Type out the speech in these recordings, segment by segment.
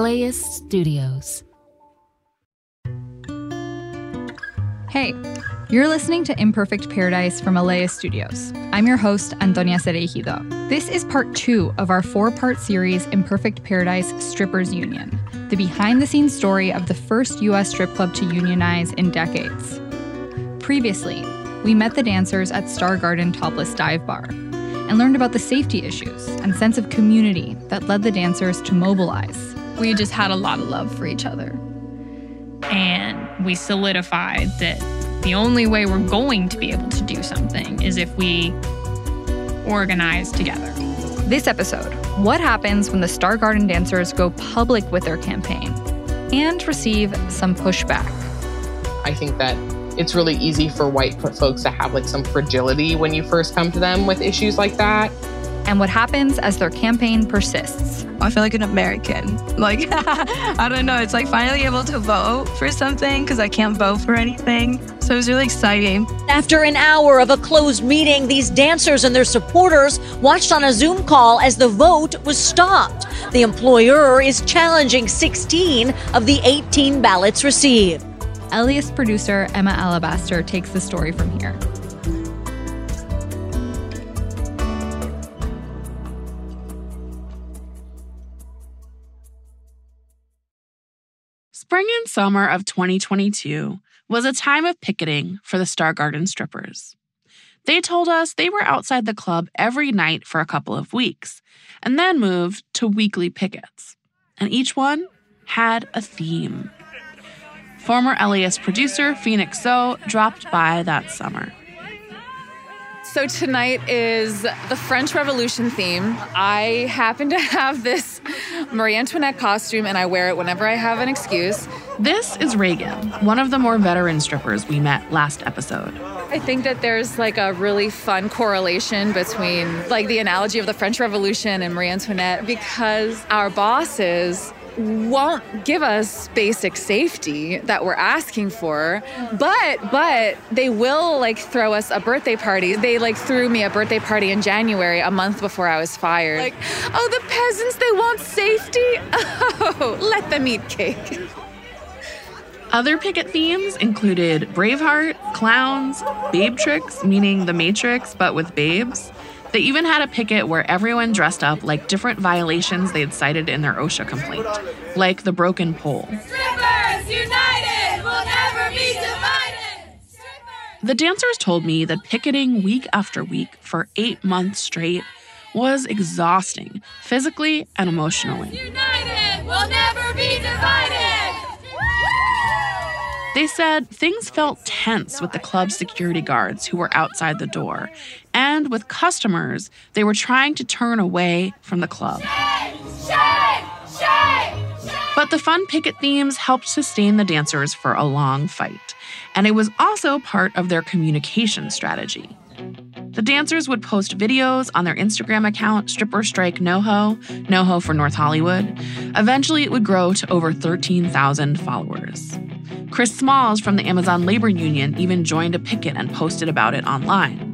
LAist Studios. Hey, you're listening to Imperfect Paradise from LAist Studios. I'm your host, Antonia Cereijido. This is part two of our four part series, Imperfect Paradise Strippers Union, the behind the scenes story of the first U.S. strip club to unionize in decades. Previously, we met the dancers at Star Garden Topless Dive Bar and learned about the safety issues and sense of community that led the dancers to mobilize we just had a lot of love for each other. And we solidified that the only way we're going to be able to do something is if we organize together. This episode What happens when the Star Garden dancers go public with their campaign and receive some pushback? I think that it's really easy for white folks to have like some fragility when you first come to them with issues like that. And what happens as their campaign persists? I feel like an American. Like, I don't know. It's like finally able to vote for something because I can't vote for anything. So it was really exciting. After an hour of a closed meeting, these dancers and their supporters watched on a Zoom call as the vote was stopped. The employer is challenging 16 of the 18 ballots received. LAist producer Emma Alabaster takes the story from here. Spring and summer of 2022 was a time of picketing for the Star Garden strippers. They told us they were outside the club every night for a couple of weeks and then moved to weekly pickets. And each one had a theme. Former LAist producer Phoenix Tso dropped by that summer. So tonight is the French Revolution theme. I happen to have this Marie Antoinette costume and I wear it whenever I have an excuse. This is Reagan, one of the more veteran strippers we met last episode. I think that there's like a really fun correlation between like the analogy of the French Revolution and Marie Antoinette because our bosses won't give us basic safety that we're asking for but but they will like throw us a birthday party. They like threw me a birthday party in january a month before i was fired. Like oh the peasants they want safety? Oh let them eat cake. Other picket themes included Braveheart, clowns, babe tricks, meaning the Matrix, but with babes, they even had a picket where everyone dressed up like different violations they had cited in their OSHA complaint, like the broken pole. Strippers united will never be divided. The dancers told me that picketing week after week for eight months straight was exhausting, physically and emotionally. United will never be divided. They said things felt tense with the club's security guards who were outside the door, and with customers they were trying to turn away from the club. Shame, shame, shame, but the fun picket themes helped sustain the dancers for a long fight, and it was also part of their communication strategy. The dancers would post videos on their Instagram account, Stripper Strike NoHo, NoHo for North Hollywood. Eventually, it would grow to over 13,000 followers. Chris Smalls from the Amazon Labor Union even joined a picket and posted about it online.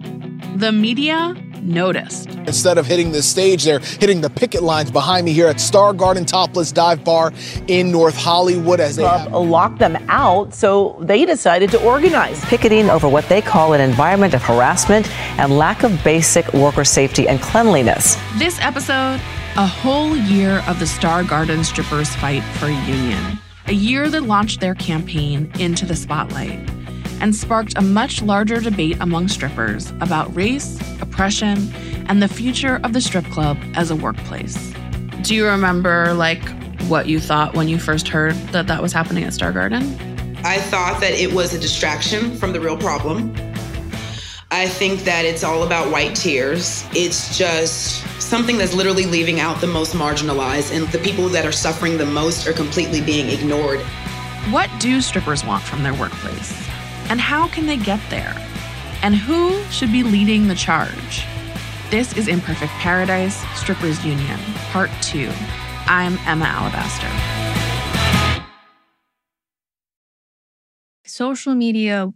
The media noticed. Instead of hitting the stage, they're hitting the picket lines behind me here at Star Garden Topless Dive Bar in North Hollywood as they have locked them out, so they decided to organize. Picketing over what they call an environment of harassment and lack of basic worker safety and cleanliness. This episode, a whole year of the Star Garden strippers fight for a union a year that launched their campaign into the spotlight and sparked a much larger debate among strippers about race, oppression, and the future of the strip club as a workplace. Do you remember like what you thought when you first heard that that was happening at Star Garden? I thought that it was a distraction from the real problem. I think that it's all about white tears. It's just something that's literally leaving out the most marginalized, and the people that are suffering the most are completely being ignored. What do strippers want from their workplace? And how can they get there? And who should be leading the charge? This is Imperfect Paradise Strippers Union, Part 2. I'm Emma Alabaster. Social media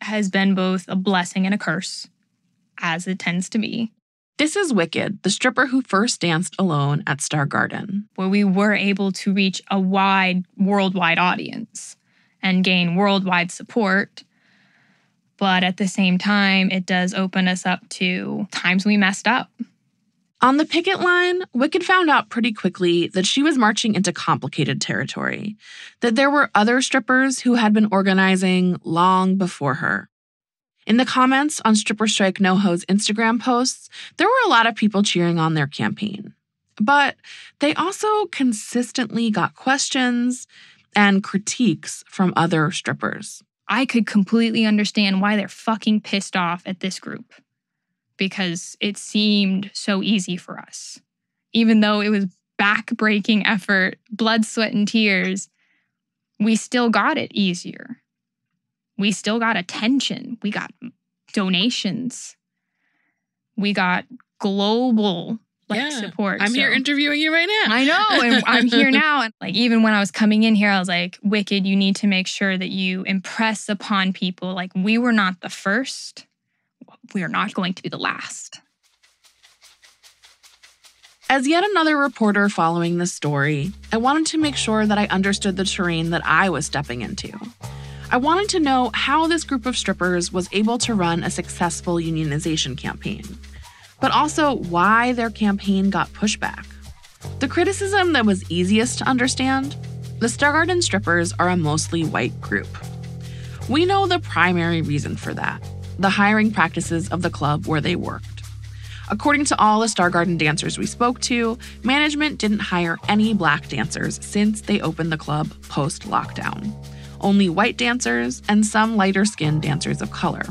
has been both a blessing and a curse, as it tends to be. This is Wicked, the stripper who first danced alone at Star Garden, where we were able to reach a wide, worldwide audience and gain worldwide support. But at the same time, it does open us up to times we messed up. On the picket line, Wicked found out pretty quickly that she was marching into complicated territory, that there were other strippers who had been organizing long before her. In the comments on Stripper Strike NoHo's Instagram posts, there were a lot of people cheering on their campaign. But they also consistently got questions and critiques from other strippers. I could completely understand why they're fucking pissed off at this group because it seemed so easy for us. Even though it was back-breaking effort, blood, sweat, and tears, we still got it easier we still got attention. We got donations. We got global like yeah, support. I'm so. here interviewing you right now. I know. And I'm here now. And like even when I was coming in here, I was like, Wicked, you need to make sure that you impress upon people. Like we were not the first. We are not going to be the last. As yet another reporter following this story, I wanted to make sure that I understood the terrain that I was stepping into. I wanted to know how this group of strippers was able to run a successful unionization campaign, but also why their campaign got pushback. The criticism that was easiest to understand the Star Garden strippers are a mostly white group. We know the primary reason for that the hiring practices of the club where they worked. According to all the Star Garden dancers we spoke to, management didn't hire any black dancers since they opened the club post lockdown only white dancers, and some lighter skinned dancers of color.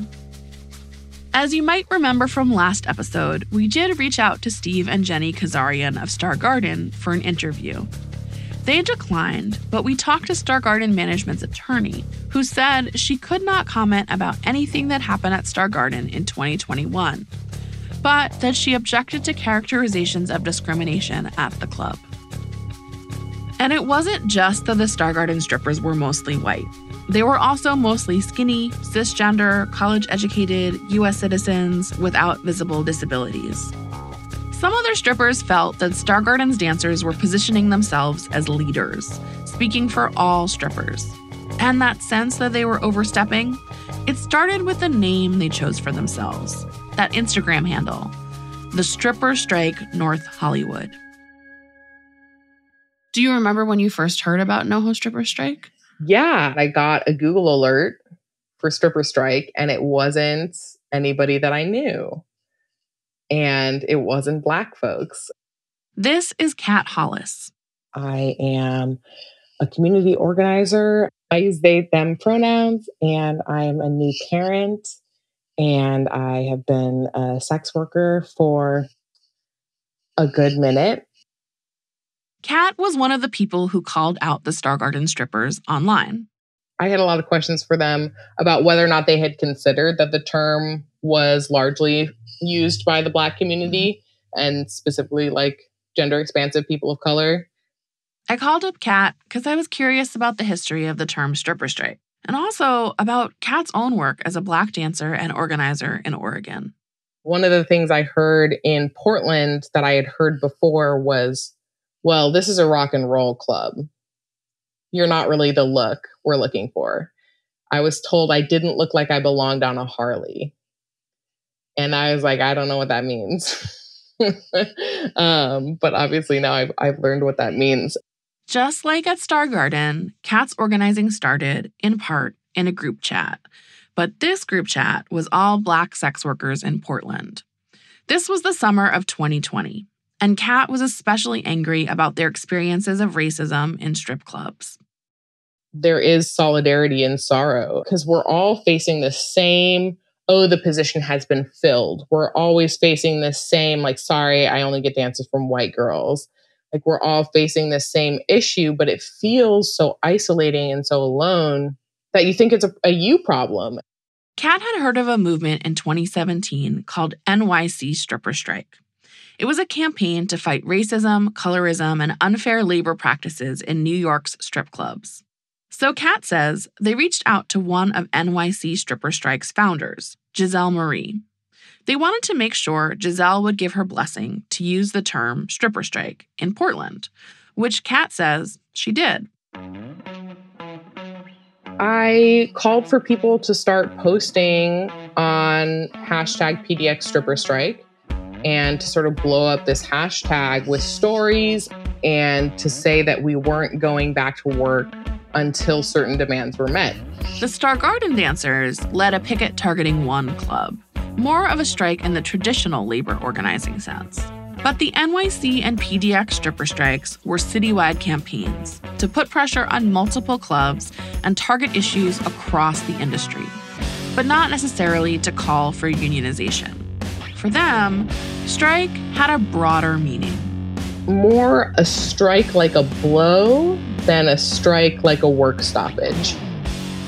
As you might remember from last episode, we did reach out to Steve and Jenny Kazarian of Star Garden for an interview. They declined, but we talked to Star Garden management's attorney, who said she could not comment about anything that happened at Star Garden in 2021, but that she objected to characterizations of discrimination at the club. And it wasn't just that the Star Garden strippers were mostly white. They were also mostly skinny, cisgender, college educated, US citizens without visible disabilities. Some other strippers felt that Star Garden's dancers were positioning themselves as leaders, speaking for all strippers. And that sense that they were overstepping, it started with the name they chose for themselves that Instagram handle, the Stripper Strike North Hollywood. Do you remember when you first heard about NoHo Stripper Strike? Yeah, I got a Google alert for Stripper Strike, and it wasn't anybody that I knew. And it wasn't Black folks. This is Kat Hollis. I am a community organizer. I use they, them pronouns, and I am a new parent. And I have been a sex worker for a good minute. Kat was one of the people who called out the Star Garden strippers online. I had a lot of questions for them about whether or not they had considered that the term was largely used by the Black community mm-hmm. and specifically like gender expansive people of color. I called up Kat because I was curious about the history of the term stripper strike and also about Kat's own work as a Black dancer and organizer in Oregon. One of the things I heard in Portland that I had heard before was well, this is a rock and roll club. You're not really the look we're looking for. I was told I didn't look like I belonged on a Harley. And I was like, I don't know what that means. um, but obviously now I've, I've learned what that means. Just like at Star Garden, Kat's organizing started, in part, in a group chat. But this group chat was all Black sex workers in Portland. This was the summer of 2020 and Kat was especially angry about their experiences of racism in strip clubs. there is solidarity and sorrow because we're all facing the same oh the position has been filled we're always facing the same like sorry i only get dances from white girls like we're all facing the same issue but it feels so isolating and so alone that you think it's a, a you problem Kat had heard of a movement in 2017 called NYC Stripper Strike. It was a campaign to fight racism, colorism, and unfair labor practices in New York's strip clubs. So Kat says they reached out to one of NYC Stripper Strike's founders, Gizelle Marie. They wanted to make sure Gizelle would give her blessing to use the term stripper strike in Portland, which Kat says she did. I called for people to start posting on hashtag PDX stripper strike and to sort of blow up this hashtag with stories and to say that we weren't going back to work until certain demands were met. The Star Garden dancers led a picket targeting one club, more of a strike in the traditional labor organizing sense. But the NYC and PDX stripper strikes were citywide campaigns to put pressure on multiple clubs and target issues across the industry, but not necessarily to call for unionization. For them, strike had a broader meaning. More a strike like a blow than a strike like a work stoppage.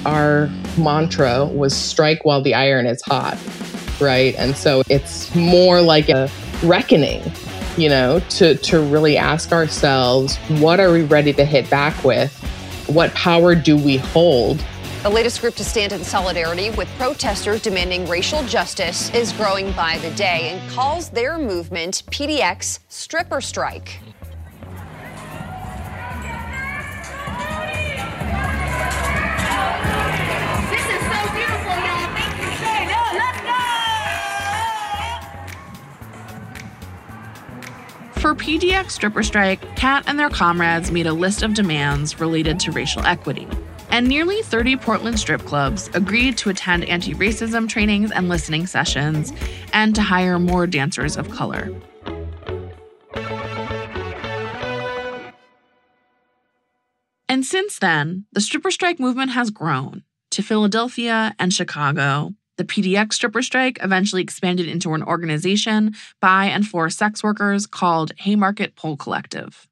Our mantra was strike while the iron is hot, right? And so it's more like a reckoning, you know, to, to really ask ourselves what are we ready to hit back with? What power do we hold? The latest group to stand in solidarity with protesters demanding racial justice is growing by the day and calls their movement PDX Stripper Strike. This is so beautiful, y'all. Thank you so much. Let's go! For PDX Stripper Strike, Kat and their comrades made a list of demands related to racial equity and nearly 30 Portland strip clubs agreed to attend anti racism trainings and listening sessions and to hire more dancers of color. And since then, the stripper strike movement has grown to Philadelphia and Chicago. The PDX stripper strike eventually expanded into an organization by and for sex workers called Haymarket Pole Collective.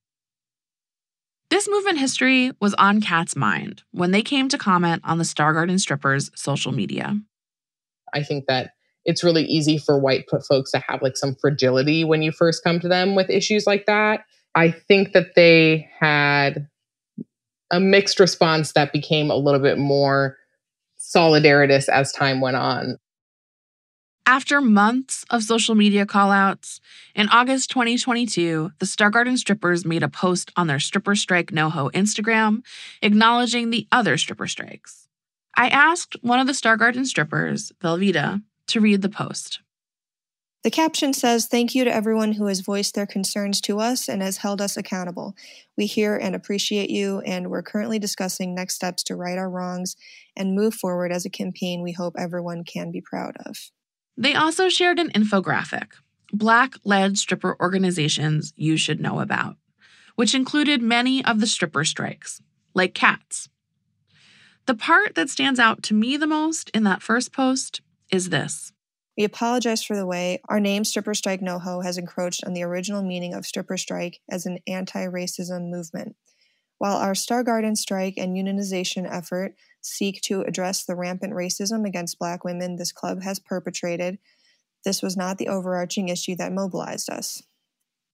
This movement history was on Kat's mind when they came to comment on the Star Garden strippers' social media. I think that it's really easy for white folks to have like some fragility when you first come to them with issues like that. I think that they had a mixed response that became a little bit more solidaritous as time went on. After months of social media callouts, in August 2022, the Star Garden strippers made a post on their Stripper Strike NoHo Instagram acknowledging the other stripper strikes. I asked one of the Star Garden strippers, Velveeta, to read the post. The caption says, Thank you to everyone who has voiced their concerns to us and has held us accountable. We hear and appreciate you, and we're currently discussing next steps to right our wrongs and move forward as a campaign we hope everyone can be proud of. They also shared an infographic Black led stripper organizations you should know about, which included many of the stripper strikes, like Kat's. The part that stands out to me the most in that first post is this. We apologize for the way our name Stripper Strike NoHo has encroached on the original meaning of Stripper Strike as an anti racism movement. While our Star Garden strike and unionization effort seek to address the rampant racism against Black women this club has perpetrated, this was not the overarching issue that mobilized us.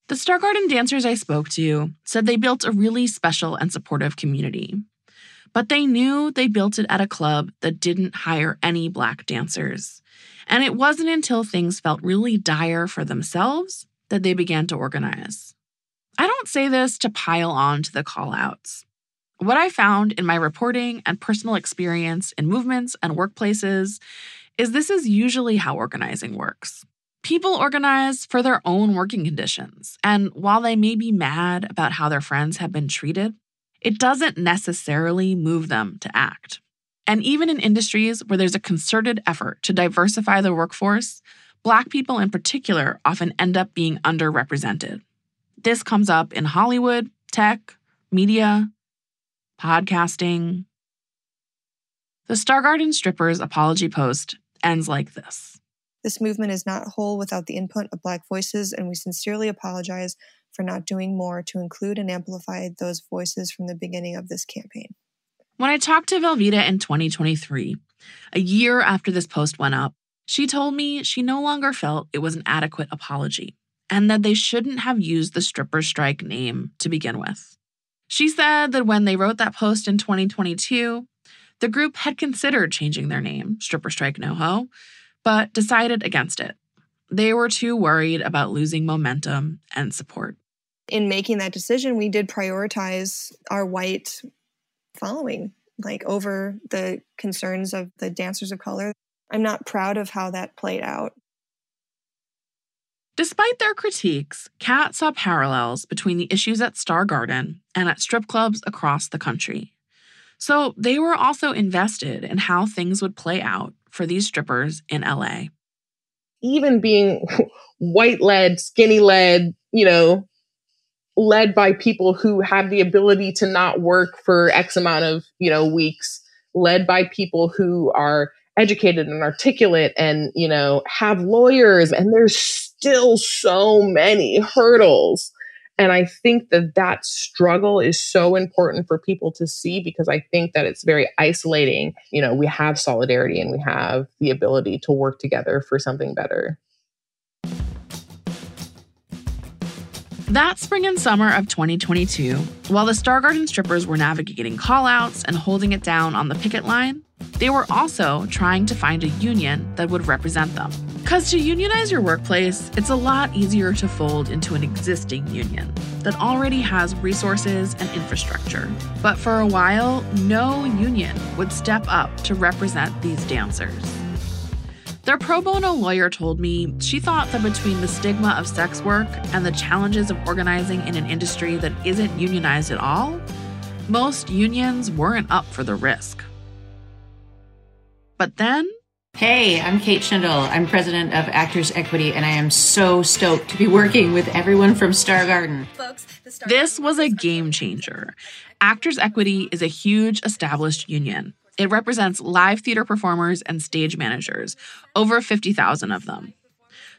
The Star Garden dancers I spoke to said they built a really special and supportive community. But they knew they built it at a club that didn't hire any Black dancers. And it wasn't until things felt really dire for themselves that they began to organize. I don't say this to pile on to the callouts. What I found in my reporting and personal experience in movements and workplaces is this is usually how organizing works. People organize for their own working conditions, and while they may be mad about how their friends have been treated, it doesn't necessarily move them to act. And even in industries where there's a concerted effort to diversify the workforce, Black people in particular often end up being underrepresented. This comes up in Hollywood, tech, media. Podcasting. The Star Garden strippers apology post ends like this. This movement is not whole without the input of Black voices, and we sincerely apologize for not doing more to include and amplify those voices from the beginning of this campaign. When I talked to Velveeta in 2023, a year after this post went up, she told me she no longer felt it was an adequate apology and that they shouldn't have used the stripper strike name to begin with. She said that when they wrote that post in 2022, the group had considered changing their name, Stripper Strike NoHo, but decided against it. They were too worried about losing momentum and support. In making that decision, we did prioritize our white following, like over the concerns of the dancers of color. I'm not proud of how that played out. Despite their critiques, Kat saw parallels between the issues at Star Garden and at strip clubs across the country. So they were also invested in how things would play out for these strippers in LA. Even being white led, skinny led, you know, led by people who have the ability to not work for X amount of, you know, weeks, led by people who are educated and articulate and, you know, have lawyers. And there's still so many hurdles. And I think that that struggle is so important for people to see because I think that it's very isolating. You know, we have solidarity and we have the ability to work together for something better. That spring and summer of 2022, while the Star Garden strippers were navigating callouts and holding it down on the picket line, they were also trying to find a union that would represent them. Because to unionize your workplace, it's a lot easier to fold into an existing union that already has resources and infrastructure. But for a while, no union would step up to represent these dancers. Their pro bono lawyer told me she thought that between the stigma of sex work and the challenges of organizing in an industry that isn't unionized at all, most unions weren't up for the risk. But then, Hey, I'm Kate Shindle. I'm president of Actors Equity, and I am so stoked to be working with everyone from Star Garden. This was a game changer. Actors Equity is a huge established union. It represents live theater performers and stage managers, over 50,000 of them.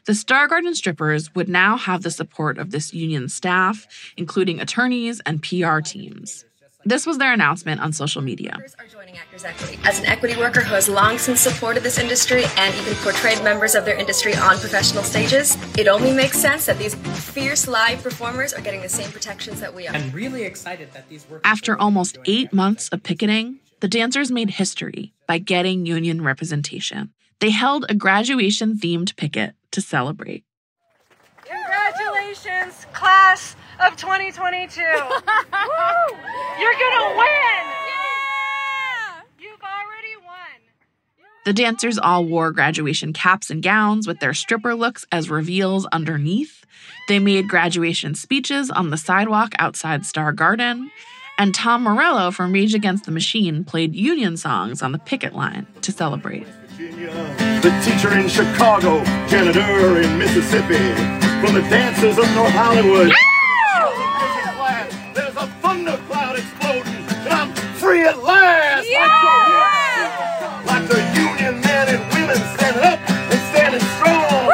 The Star Garden strippers would now have the support of this union staff, including attorneys and PR teams. This was their announcement on social media. As an equity worker who has long since supported this industry and even portrayed members of their industry on professional stages, it only makes sense that these fierce live performers are getting the same protections that we are. I'm really excited that these workers. After almost eight months of picketing, the dancers made history by getting union representation. They held a graduation themed picket to celebrate. Congratulations, class of 2022. You're gonna win! You've already won. The dancers all wore graduation caps and gowns with their stripper looks as reveals underneath. They made graduation speeches on the sidewalk outside Star Garden. And Tom Morello from Rage Against the Machine played union songs on the picket line to celebrate. The teacher in Chicago, janitor in Mississippi, from the dancers of North Hollywood. Free at last. Yeah! Like the union men and women standing up and standing strong.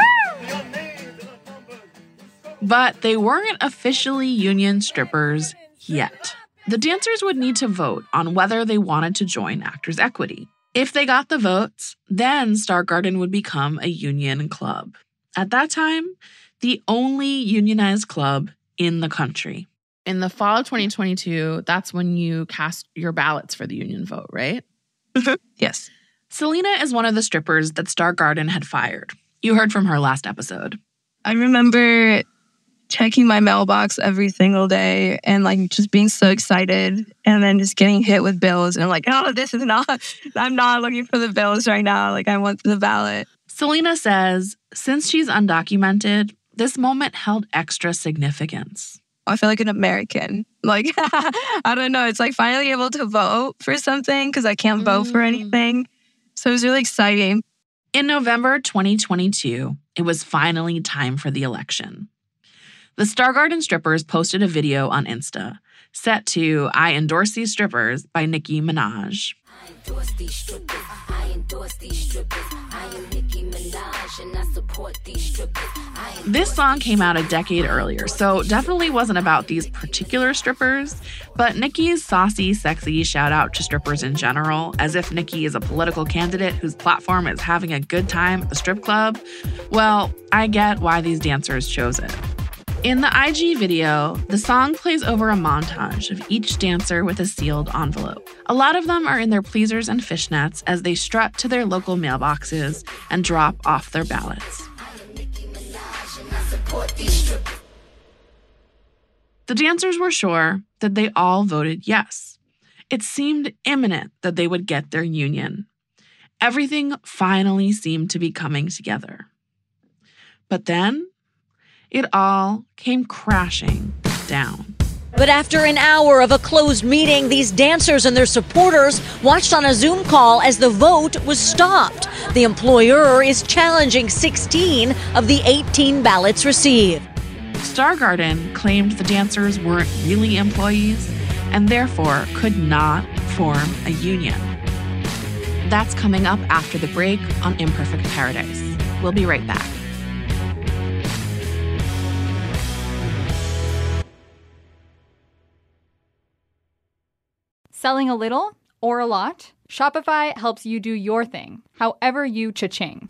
But they weren't officially union strippers yet. The dancers would need to vote on whether they wanted to join Actors Equity. If they got the votes, then Star Garden would become a union club. At that time, the only unionized club in the country. In the fall of 2022, that's when you cast your ballots for the union vote, right? Mm-hmm. yes. Selena is one of the strippers that Star Garden had fired. You heard from her last episode. I remember checking my mailbox every single day and like just being so excited and then just getting hit with bills and I'm like, oh, this is not, I'm not looking for the bills right now. Like, I want the ballot. Selena says since she's undocumented, this moment held extra significance. I feel like an American. Like, I don't know. It's like finally able to vote for something because I can't vote for mm. anything. So it was really exciting. In November 2022, it was finally time for the election. The Star Garden strippers posted a video on Insta set to I Endorse These Strippers by Nicki Minaj. This song came out a decade earlier, so definitely wasn't about these particular strippers, but Nicki's saucy, sexy shout out to strippers in general, as if Nicki is a political candidate whose platform is having a good time at the strip club, well, I get why these dancers chose it. In the IG video, the song plays over a montage of each dancer with a sealed envelope. A lot of them are in their pleasers and fishnets as they strut to their local mailboxes and drop off their ballots. The dancers were sure that they all voted yes. It seemed imminent that they would get their union. Everything finally seemed to be coming together. But then, it all came crashing down. But after an hour of a closed meeting, these dancers and their supporters watched on a Zoom call as the vote was stopped. The employer is challenging 16 of the 18 ballots received. Star Garden claimed the dancers weren't really employees and therefore could not form a union. That's coming up after the break on Imperfect Paradise. We'll be right back. Selling a little or a lot? Shopify helps you do your thing, however you cha-ching.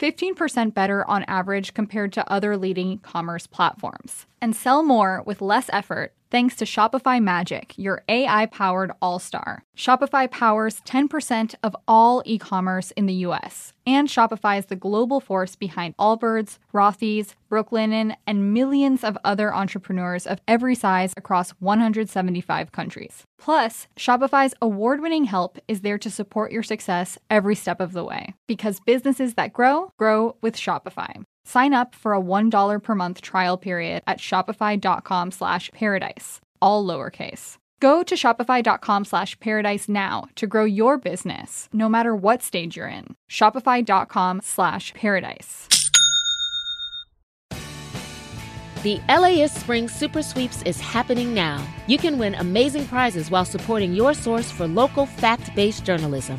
15% better on average compared to other leading commerce platforms. And sell more with less effort thanks to Shopify Magic, your AI powered all star. Shopify powers 10% of all e commerce in the US. And Shopify is the global force behind Allbirds, Rothy's, Brooklinen, and millions of other entrepreneurs of every size across 175 countries. Plus, Shopify's award winning help is there to support your success every step of the way. Because businesses that grow, grow with Shopify. Sign up for a $1 per month trial period at shopify.com slash paradise, all lowercase. Go to shopify.com slash paradise now to grow your business, no matter what stage you're in. Shopify.com slash paradise. The LAist Spring Super Sweeps is happening now. You can win amazing prizes while supporting your source for local fact based journalism.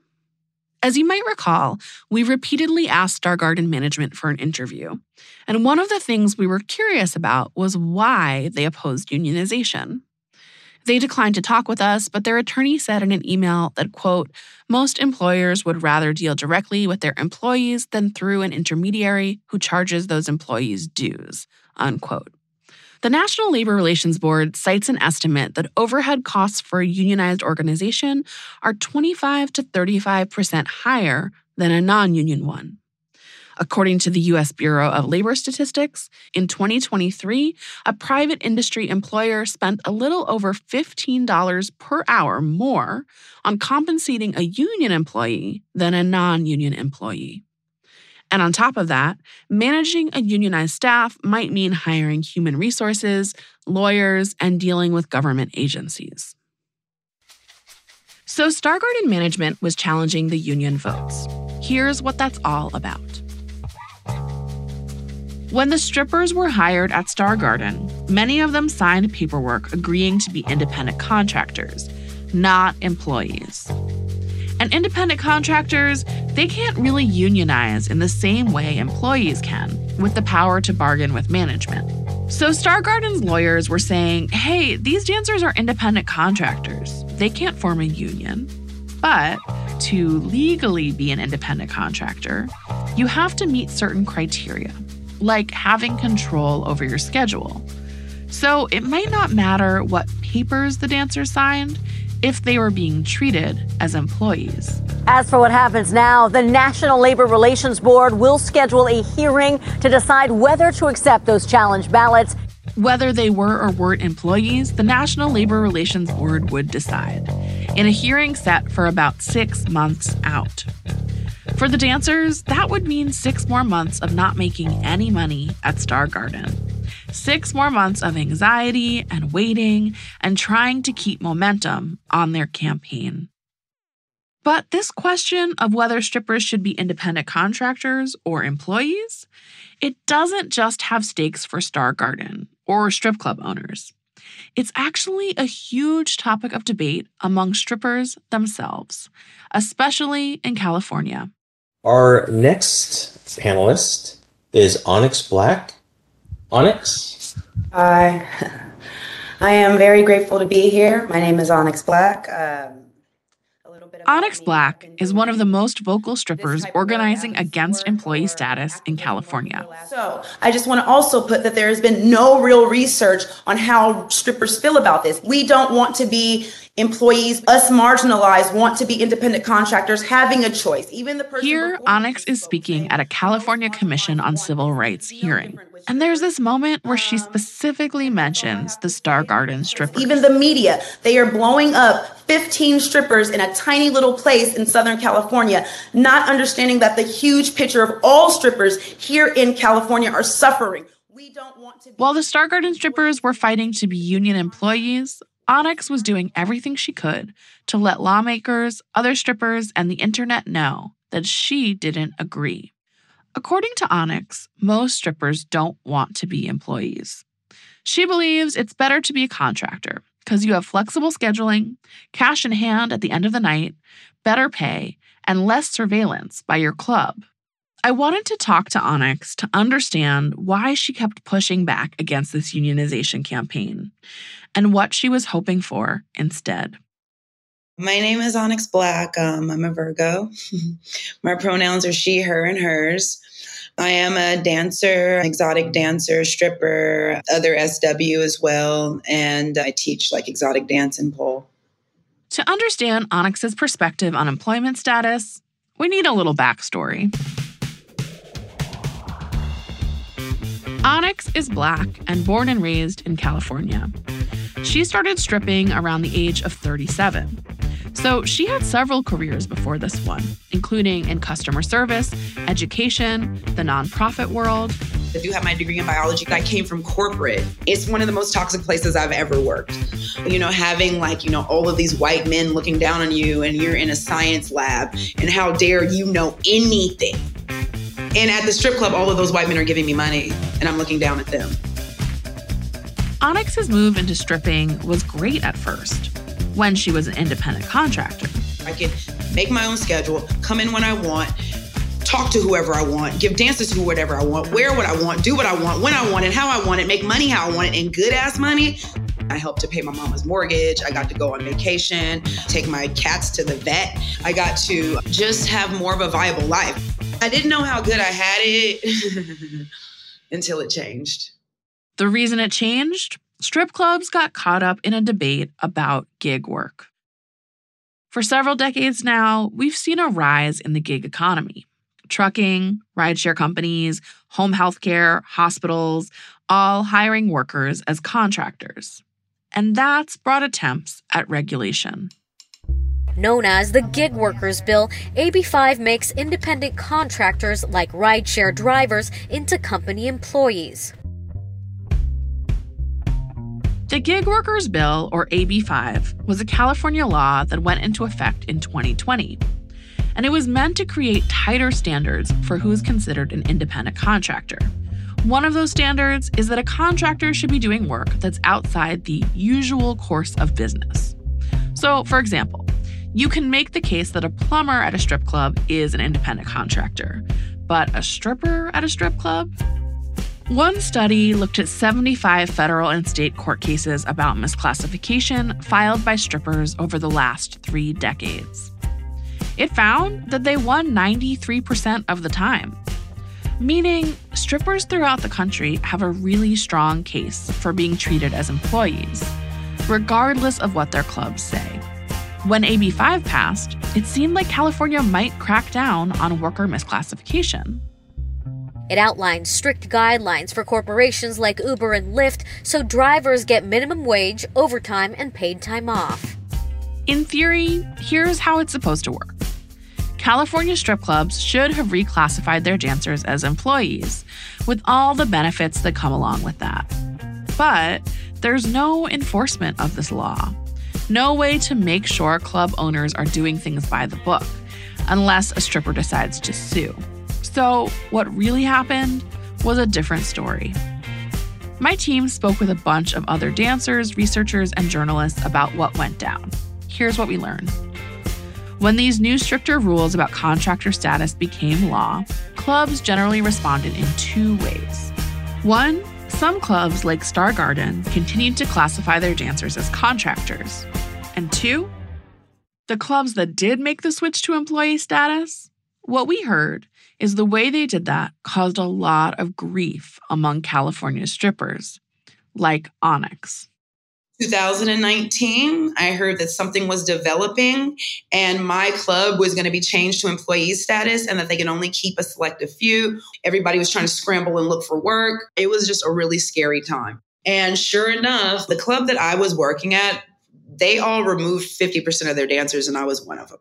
As you might recall, we repeatedly asked Star Garden management for an interview. And one of the things we were curious about was why they opposed unionization. They declined to talk with us, but their attorney said in an email that, quote, most employers would rather deal directly with their employees than through an intermediary who charges those employees dues, unquote. The National Labor Relations Board cites an estimate that overhead costs for a unionized organization are 25 to 35% higher than a non union one. According to the U.S. Bureau of Labor Statistics, in 2023, a private industry employer spent a little over $15 per hour more on compensating a union employee than a non union employee. And on top of that, managing a unionized staff might mean hiring human resources, lawyers, and dealing with government agencies. So, Star Garden management was challenging the union votes. Here's what that's all about. When the strippers were hired at Star Garden, many of them signed paperwork agreeing to be independent contractors, not employees. And independent contractors, they can't really unionize in the same way employees can, with the power to bargain with management. So Star Garden's lawyers were saying, hey, these dancers are independent contractors. They can't form a union. But to legally be an independent contractor, you have to meet certain criteria, like having control over your schedule. So it might not matter what papers the dancers signed if they were being treated as employees. As for what happens now, the National Labor Relations Board will schedule a hearing to decide whether to accept those challenge ballots. Whether they were or weren't employees, the National Labor Relations Board would decide in a hearing set for about six months out. For the dancers, that would mean six more months of not making any money at Star Garden. Six more months of anxiety and waiting and trying to keep momentum on their campaign. But this question of whether strippers should be independent contractors or employees, it doesn't just have stakes for Star Garden or strip club owners. It's actually a huge topic of debate among strippers themselves, especially in California. Our next panelist is Onyx Black. Onyx? Hi. I am very grateful to be here. My name is Onyx Black. Um, Onyx Black is one of the most vocal strippers organizing against employee status in California. So, I just want to also put that there has been no real research on how strippers feel about this. We don't want to be employees, us marginalized want to be independent contractors having a choice. Even the person Here, Onyx is speaking at a California Commission on Civil Rights hearing. And there's this moment where she um, specifically mentions the Star Garden strippers. Even the media, they are blowing up 15 strippers in a tiny little place in Southern California, not understanding that the huge picture of all strippers here in California are suffering. We don't want to. Be- While the Star Garden strippers were fighting to be union employees, Onyx was doing everything she could to let lawmakers, other strippers, and the internet know that she didn't agree. According to Onyx, most strippers don't want to be employees. She believes it's better to be a contractor because you have flexible scheduling, cash in hand at the end of the night, better pay, and less surveillance by your club. I wanted to talk to Onyx to understand why she kept pushing back against this unionization campaign and what she was hoping for instead. My name is Onyx Black. Um, I'm a Virgo. My pronouns are she, her, and hers. I am a dancer, exotic dancer, stripper, other SW as well, and I teach like exotic dance and pole. To understand Onyx's perspective on employment status, we need a little backstory. Onyx is black and born and raised in California. She started stripping around the age of 37. So she had several careers before this one, including in customer service, education, the nonprofit world. I do have my degree in biology. I came from corporate. It's one of the most toxic places I've ever worked. You know, having like, you know, all of these white men looking down on you and you're in a science lab and how dare you know anything. And at the strip club, all of those white men are giving me money and I'm looking down at them. Onyx's move into stripping was great at first, when she was an independent contractor. I can make my own schedule, come in when I want, talk to whoever I want, give dances to whatever I want, wear what I want, do what I want, when I want it, how I want it, make money how I want it, and good ass money. I helped to pay my mama's mortgage. I got to go on vacation, take my cats to the vet. I got to just have more of a viable life. I didn't know how good I had it until it changed. The reason it changed? Strip clubs got caught up in a debate about gig work. For several decades now, we've seen a rise in the gig economy. Trucking, rideshare companies, home healthcare, hospitals, all hiring workers as contractors. And that's brought attempts at regulation. Known as the Gig Workers Bill, AB5 makes independent contractors like rideshare drivers into company employees. The Gig Workers Bill, or AB5, was a California law that went into effect in 2020. And it was meant to create tighter standards for who's considered an independent contractor. One of those standards is that a contractor should be doing work that's outside the usual course of business. So, for example, you can make the case that a plumber at a strip club is an independent contractor, but a stripper at a strip club? One study looked at 75 federal and state court cases about misclassification filed by strippers over the last three decades. It found that they won 93% of the time, meaning strippers throughout the country have a really strong case for being treated as employees, regardless of what their clubs say. When AB5 passed, it seemed like California might crack down on worker misclassification. It outlines strict guidelines for corporations like Uber and Lyft so drivers get minimum wage, overtime, and paid time off. In theory, here's how it's supposed to work California strip clubs should have reclassified their dancers as employees, with all the benefits that come along with that. But there's no enforcement of this law, no way to make sure club owners are doing things by the book, unless a stripper decides to sue. So, what really happened was a different story. My team spoke with a bunch of other dancers, researchers, and journalists about what went down. Here's what we learned. When these new stricter rules about contractor status became law, clubs generally responded in two ways. One, some clubs like Star Garden continued to classify their dancers as contractors. And two, the clubs that did make the switch to employee status, what we heard is the way they did that caused a lot of grief among California strippers, like Onyx. 2019, I heard that something was developing and my club was going to be changed to employee status and that they can only keep a selective few. Everybody was trying to scramble and look for work. It was just a really scary time. And sure enough, the club that I was working at, they all removed 50% of their dancers, and I was one of them.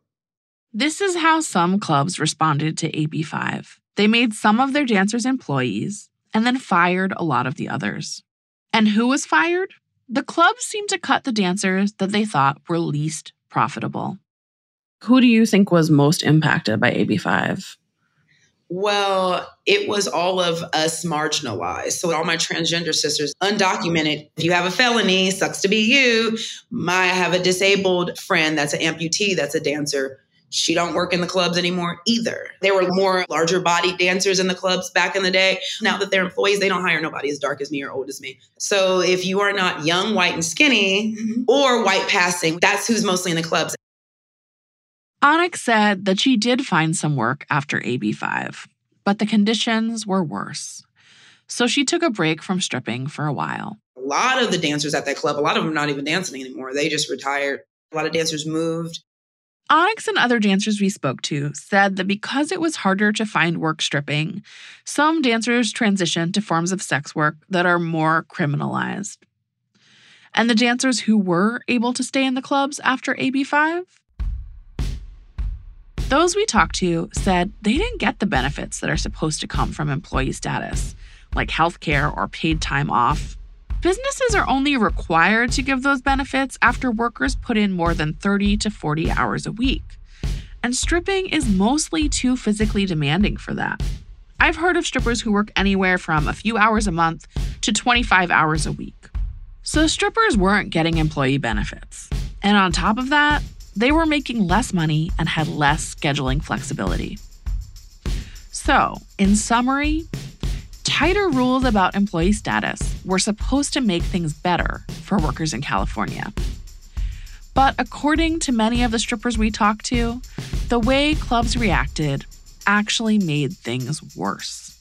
This is how some clubs responded to AB5. They made some of their dancers employees and then fired a lot of the others. And who was fired? The clubs seemed to cut the dancers that they thought were least profitable. Who do you think was most impacted by AB5? Well, it was all of us marginalized. So, all my transgender sisters, undocumented. If you have a felony, sucks to be you. My, I have a disabled friend that's an amputee, that's a dancer she don't work in the clubs anymore either. There were more larger body dancers in the clubs back in the day. Now that they're employees, they don't hire nobody as dark as me or old as me. So if you are not young, white, and skinny mm-hmm. or white passing, that's who's mostly in the clubs. Onyx said that she did find some work after AB5, but the conditions were worse. So she took a break from stripping for a while. A lot of the dancers at that club, a lot of them not even dancing anymore. They just retired. A lot of dancers moved. Onyx and other dancers we spoke to said that because it was harder to find work stripping, some dancers transitioned to forms of sex work that are more criminalized. And the dancers who were able to stay in the clubs after AB5? Those we talked to said they didn't get the benefits that are supposed to come from employee status, like health care or paid time off. Businesses are only required to give those benefits after workers put in more than 30 to 40 hours a week. And stripping is mostly too physically demanding for that. I've heard of strippers who work anywhere from a few hours a month to 25 hours a week. So strippers weren't getting employee benefits. And on top of that, they were making less money and had less scheduling flexibility. So, in summary, tighter rules about employee status were supposed to make things better for workers in California. But according to many of the strippers we talked to, the way clubs reacted actually made things worse.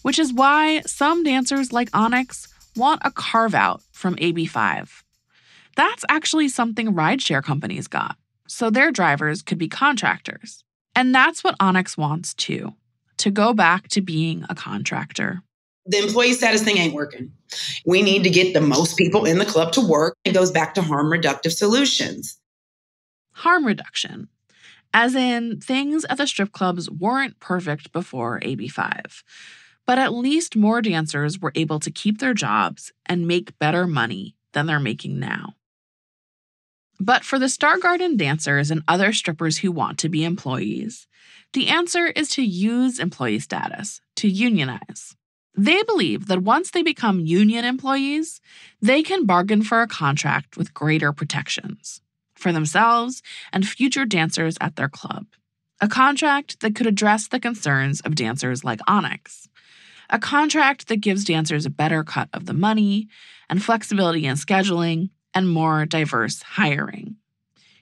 Which is why some dancers like Onyx want a carve out from AB5. That's actually something rideshare companies got, so their drivers could be contractors. And that's what Onyx wants too to go back to being a contractor. The employee status thing ain't working. We need to get the most people in the club to work. It goes back to harm reductive solutions. Harm reduction, as in things at the strip clubs weren't perfect before AB5, but at least more dancers were able to keep their jobs and make better money than they're making now. But for the Star Garden dancers and other strippers who want to be employees, the answer is to use employee status, to unionize. They believe that once they become union employees, they can bargain for a contract with greater protections for themselves and future dancers at their club. A contract that could address the concerns of dancers like Onyx. a contract that gives dancers a better cut of the money and flexibility in scheduling and more diverse hiring.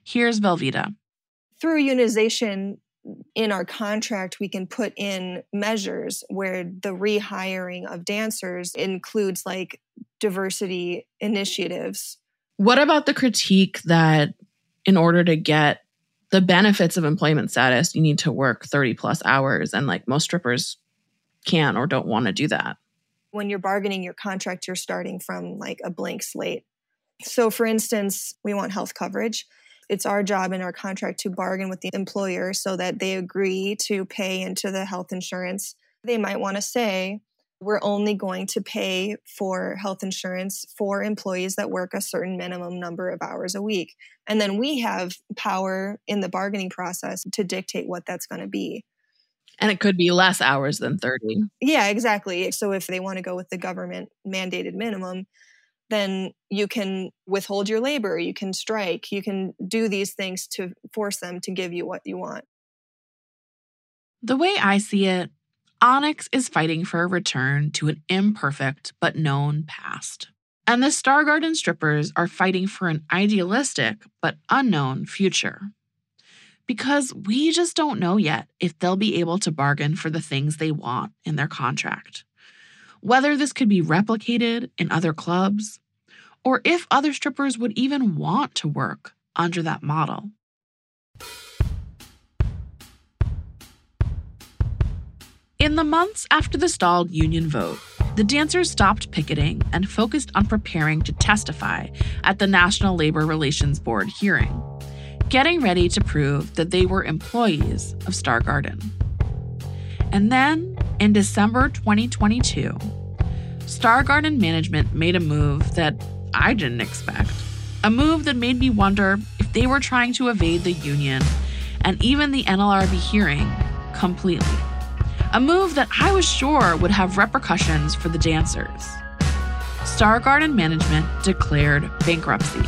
Here's Velveeta. Through unionization in our contract, we can put in measures where the rehiring of dancers includes like diversity initiatives. What about the critique that in order to get the benefits of employment status, you need to work 30 plus hours and like most strippers can't or don't want to do that? When you're bargaining your contract, you're starting from like a blank slate. So, for instance, we want health coverage. It's our job in our contract to bargain with the employer so that they agree to pay into the health insurance. They might want to say, we're only going to pay for health insurance for employees that work a certain minimum number of hours a week. And then we have power in the bargaining process to dictate what that's going to be. And it could be less hours than 30. Yeah, exactly. So if they want to go with the government mandated minimum, then you can withhold your labor, you can strike, you can do these things to force them to give you what you want. The way I see it, Onyx is fighting for a return to an imperfect but known past. And the Star Garden strippers are fighting for an idealistic but unknown future. Because we just don't know yet if they'll be able to bargain for the things they want in their contract. Whether this could be replicated in other clubs, or if other strippers would even want to work under that model. In the months after the stalled union vote, the dancers stopped picketing and focused on preparing to testify at the National Labor Relations Board hearing, getting ready to prove that they were employees of Star Garden. And then, in December 2022, Star Garden management made a move that I didn't expect. A move that made me wonder if they were trying to evade the union and even the NLRB hearing completely. A move that I was sure would have repercussions for the dancers. Star Garden management declared bankruptcy.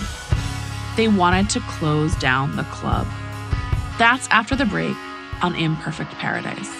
They wanted to close down the club. That's after the break on Imperfect Paradise.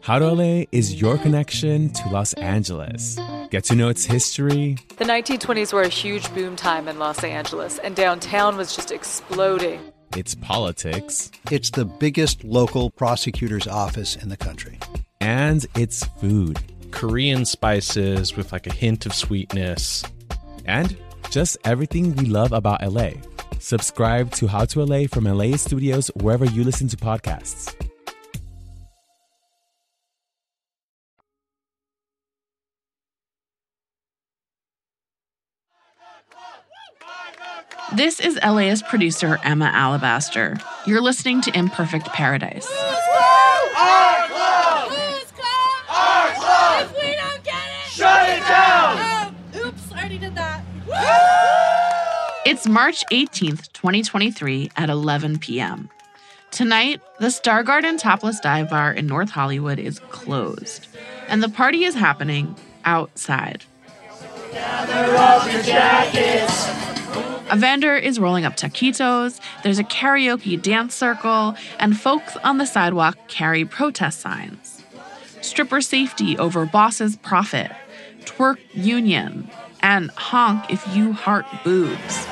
slash. How to LA is your connection to Los Angeles. Get to know its history. The 1920s were a huge boom time in Los Angeles, and downtown was just exploding. Its politics. It's the biggest local prosecutor's office in the country. And its food. Korean spices with like a hint of sweetness. And just everything we love about LA. Subscribe to How to LA from LAist Studios wherever you listen to podcasts. This is LAist producer Emma Alabaster. You're listening to Imperfect Paradise. It's March 18th, 2023 at 11 p.m. Tonight, the Star Garden Topless Dive Bar in North Hollywood is closed, and the party is happening outside. Gather up your jackets. A vendor is rolling up taquitos, there's a karaoke dance circle, and folks on the sidewalk carry protest signs. Stripper safety over boss's profit, twerk union, and honk if you heart boobs.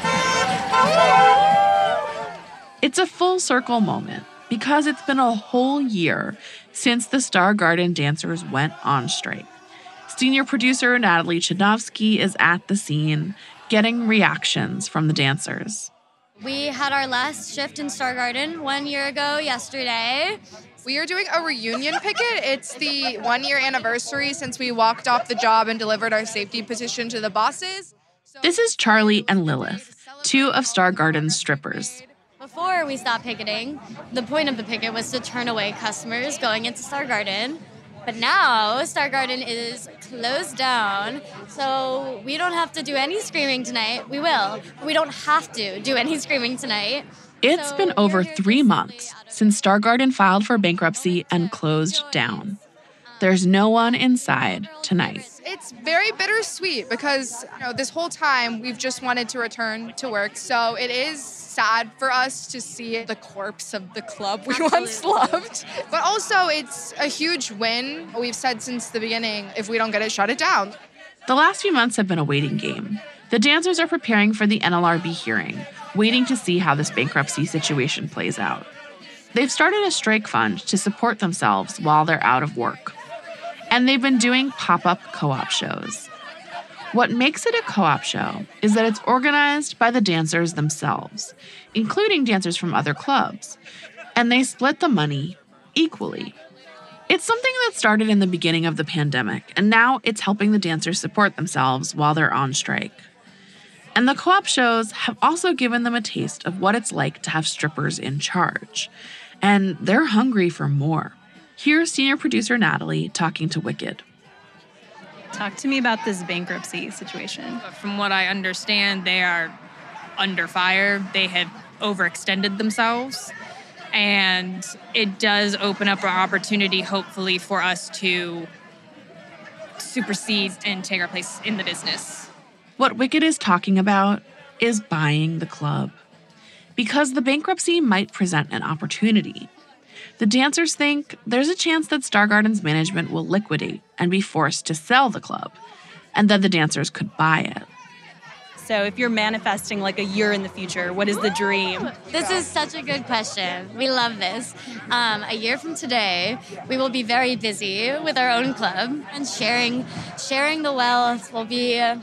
It's a full circle moment because it's been a whole year since the Star Garden dancers went on strike. Senior producer Natalie Chudnovsky is at the scene, getting reactions from the dancers. We had our last shift in Star Garden one year ago yesterday. We are doing a reunion picket. It's the one year anniversary since we walked off the job and delivered our safety petition to the bosses. This is Charlie and Lilith, two of Star Garden's strippers. Before we stopped picketing, the point of the picket was to turn away customers going into Star Garden. But now Star Garden is closed down, so we don't have to do any screaming tonight. We will. We don't have to do any screaming tonight. It's been over three months since Star Garden filed for bankruptcy and closed down. There's no one inside tonight. It's very bittersweet because you know this whole time we've just wanted to return to work. So it is sad for us to see the corpse of the club we once loved. But also it's a huge win. We've said since the beginning if we don't get it, shut it down. The last few months have been a waiting game. The dancers are preparing for the NLRB hearing, waiting to see how this bankruptcy situation plays out. They've started a strike fund to support themselves while they're out of work. And they've been doing pop up co op shows. What makes it a co op show is that it's organized by the dancers themselves, including dancers from other clubs, and they split the money equally. It's something that started in the beginning of the pandemic, and now it's helping the dancers support themselves while they're on strike. And the co op shows have also given them a taste of what it's like to have strippers in charge. And they're hungry for more. Here's senior producer Natalie talking to Wicked. Talk to me about this bankruptcy situation. From what I understand, they are under fire. They have overextended themselves. And it does open up an opportunity, hopefully, for us to supersede and take our place in the business. What Wicked is talking about is buying the club. Because the bankruptcy might present an opportunity. The dancers think there's a chance that Star Garden's management will liquidate and be forced to sell the club, and that the dancers could buy it. So, if you're manifesting like a year in the future, what is the dream? This is such a good question. We love this. Um, a year from today, we will be very busy with our own club and sharing sharing the wealth. We'll be uh,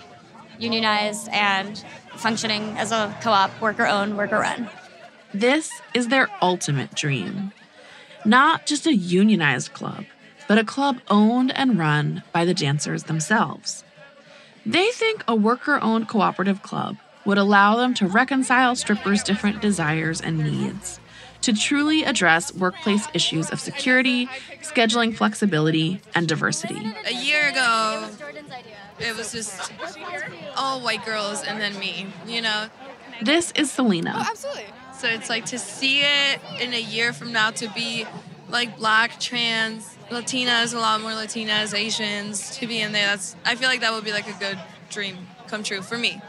unionized and functioning as a co-op, worker-owned, worker-run. This is their ultimate dream. Not just a unionized club, but a club owned and run by the dancers themselves. They think a worker owned cooperative club would allow them to reconcile strippers' different desires and needs, to truly address workplace issues of security, scheduling flexibility, and diversity. A year ago, it was just all white girls and then me, you know? This is Selena. Oh, absolutely. So it's like to see it in a year from now to be like black, trans, Latinas, a lot more Latinas, Asians to be in there. That's I feel like that would be like a good dream come true for me.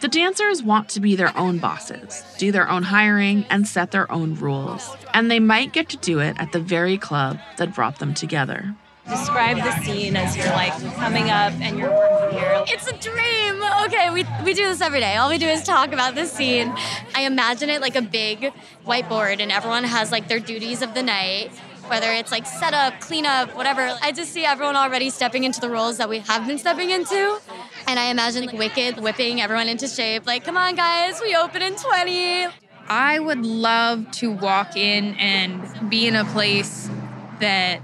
The dancers want to be their own bosses, do their own hiring, and set their own rules. And they might get to do it at the very club that brought them together. Describe the scene as you're like coming up and you're working here. It's a dream. Okay, we, we do this every day. All we do is talk about this scene. I imagine it like a big whiteboard, and everyone has like their duties of the night, whether it's like setup, cleanup, whatever. I just see everyone already stepping into the roles that we have been stepping into. And I imagine like Wicked whipping everyone into shape. Like, come on, guys, we open in 20. I would love to walk in and be in a place that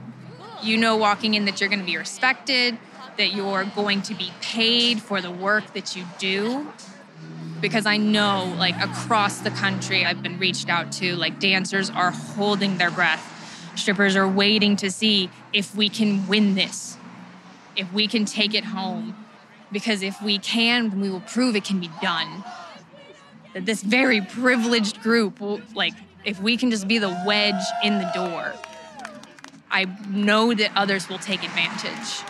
you know walking in that you're going to be respected, that you're going to be paid for the work that you do. Because I know, like, across the country, I've been reached out to, like, dancers are holding their breath. Strippers are waiting to see if we can win this, if we can take it home. Because if we can, then we will prove it can be done. That this very privileged group will, like, if we can just be the wedge in the door, I know that others will take advantage.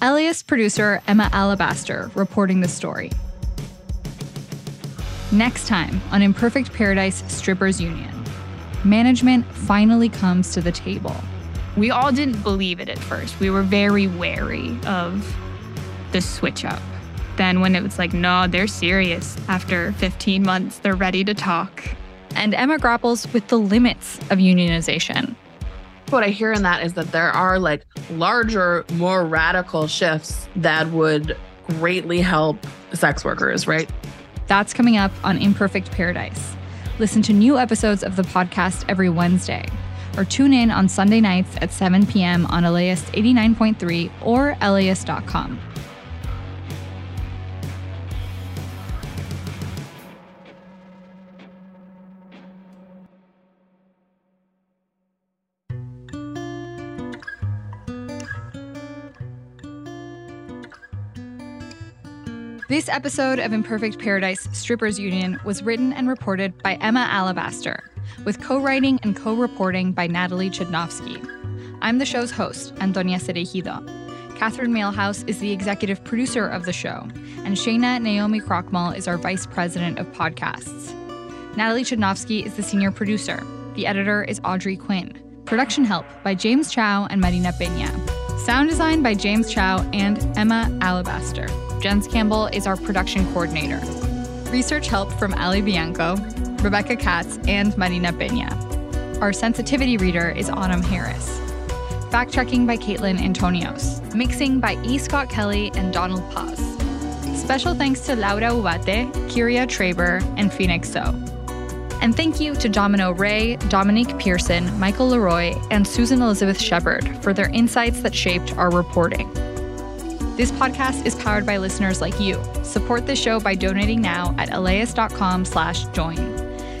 LAist producer Emma Alabaster reporting the story. Next time on Imperfect Paradise Strippers Union, management finally comes to the table. We all didn't believe it at first. We were very wary of the switch up. Then, when it was like, no, they're serious, after 15 months, they're ready to talk. And Emma grapples with the limits of unionization. What I hear in that is that there are like larger, more radical shifts that would greatly help sex workers, right? That's coming up on Imperfect Paradise. Listen to new episodes of the podcast every Wednesday. or tune in on Sunday nights at 7 p.m. on LAist 89.3 or LAist.com. This episode of Imperfect Paradise Strippers Union was written and reported by Emma Alabaster, with co writing and co reporting by Natalie Chudnovsky. I'm the show's host, Antonia Cereijido. Catherine Mailhouse is the executive producer of the show, and Shayna Naomi Krochmal is our vice president of podcasts. Natalie Chudnovsky is the senior producer. The editor is Audrey Quinn. Production help by James Chow and Marina Pena. Sound design by James Chow and Emma Alabaster. Jens Campbell is our production coordinator. Research help from Ali Bianco, Rebecca Katz, and Marina Pena. Our sensitivity reader is Autumn Harris. Fact checking by Caitlin Antonios. Mixing by E. Scott Kelly and Donald Paz. Special thanks to Laura Ubate, Kiria Traber, and Phoenix Tso. And thank you to Domino Ray, Dominique Pearson, Michael Leroy, and Susan Elizabeth Shepard for their insights that shaped our reporting. This podcast is powered by listeners like you. Support the show by donating now at laist.com slash join.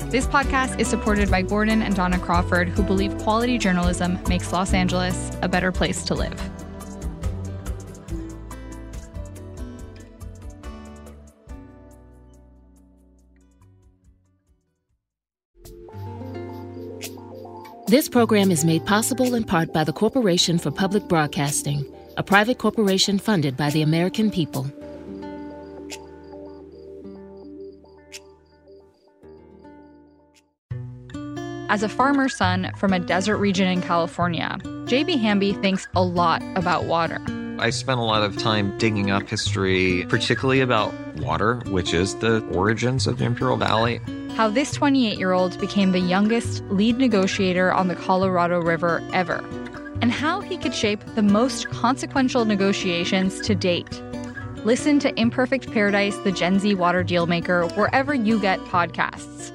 This podcast is supported by Gordon and Dona Crawford, who believe quality journalism makes Los Angeles a better place to live. This program is made possible in part by the Corporation for Public Broadcasting, a private corporation funded by the American people. As a farmer's son from a desert region in California, JB Hamby thinks a lot about water. I spent a lot of time digging up history, particularly about water, which is the origins of the Imperial Valley. How this 28 year old became the youngest lead negotiator on the Colorado River ever, and how he could shape the most consequential negotiations to date. Listen to Imperfect Paradise, the Gen Z Water Dealmaker, wherever you get podcasts.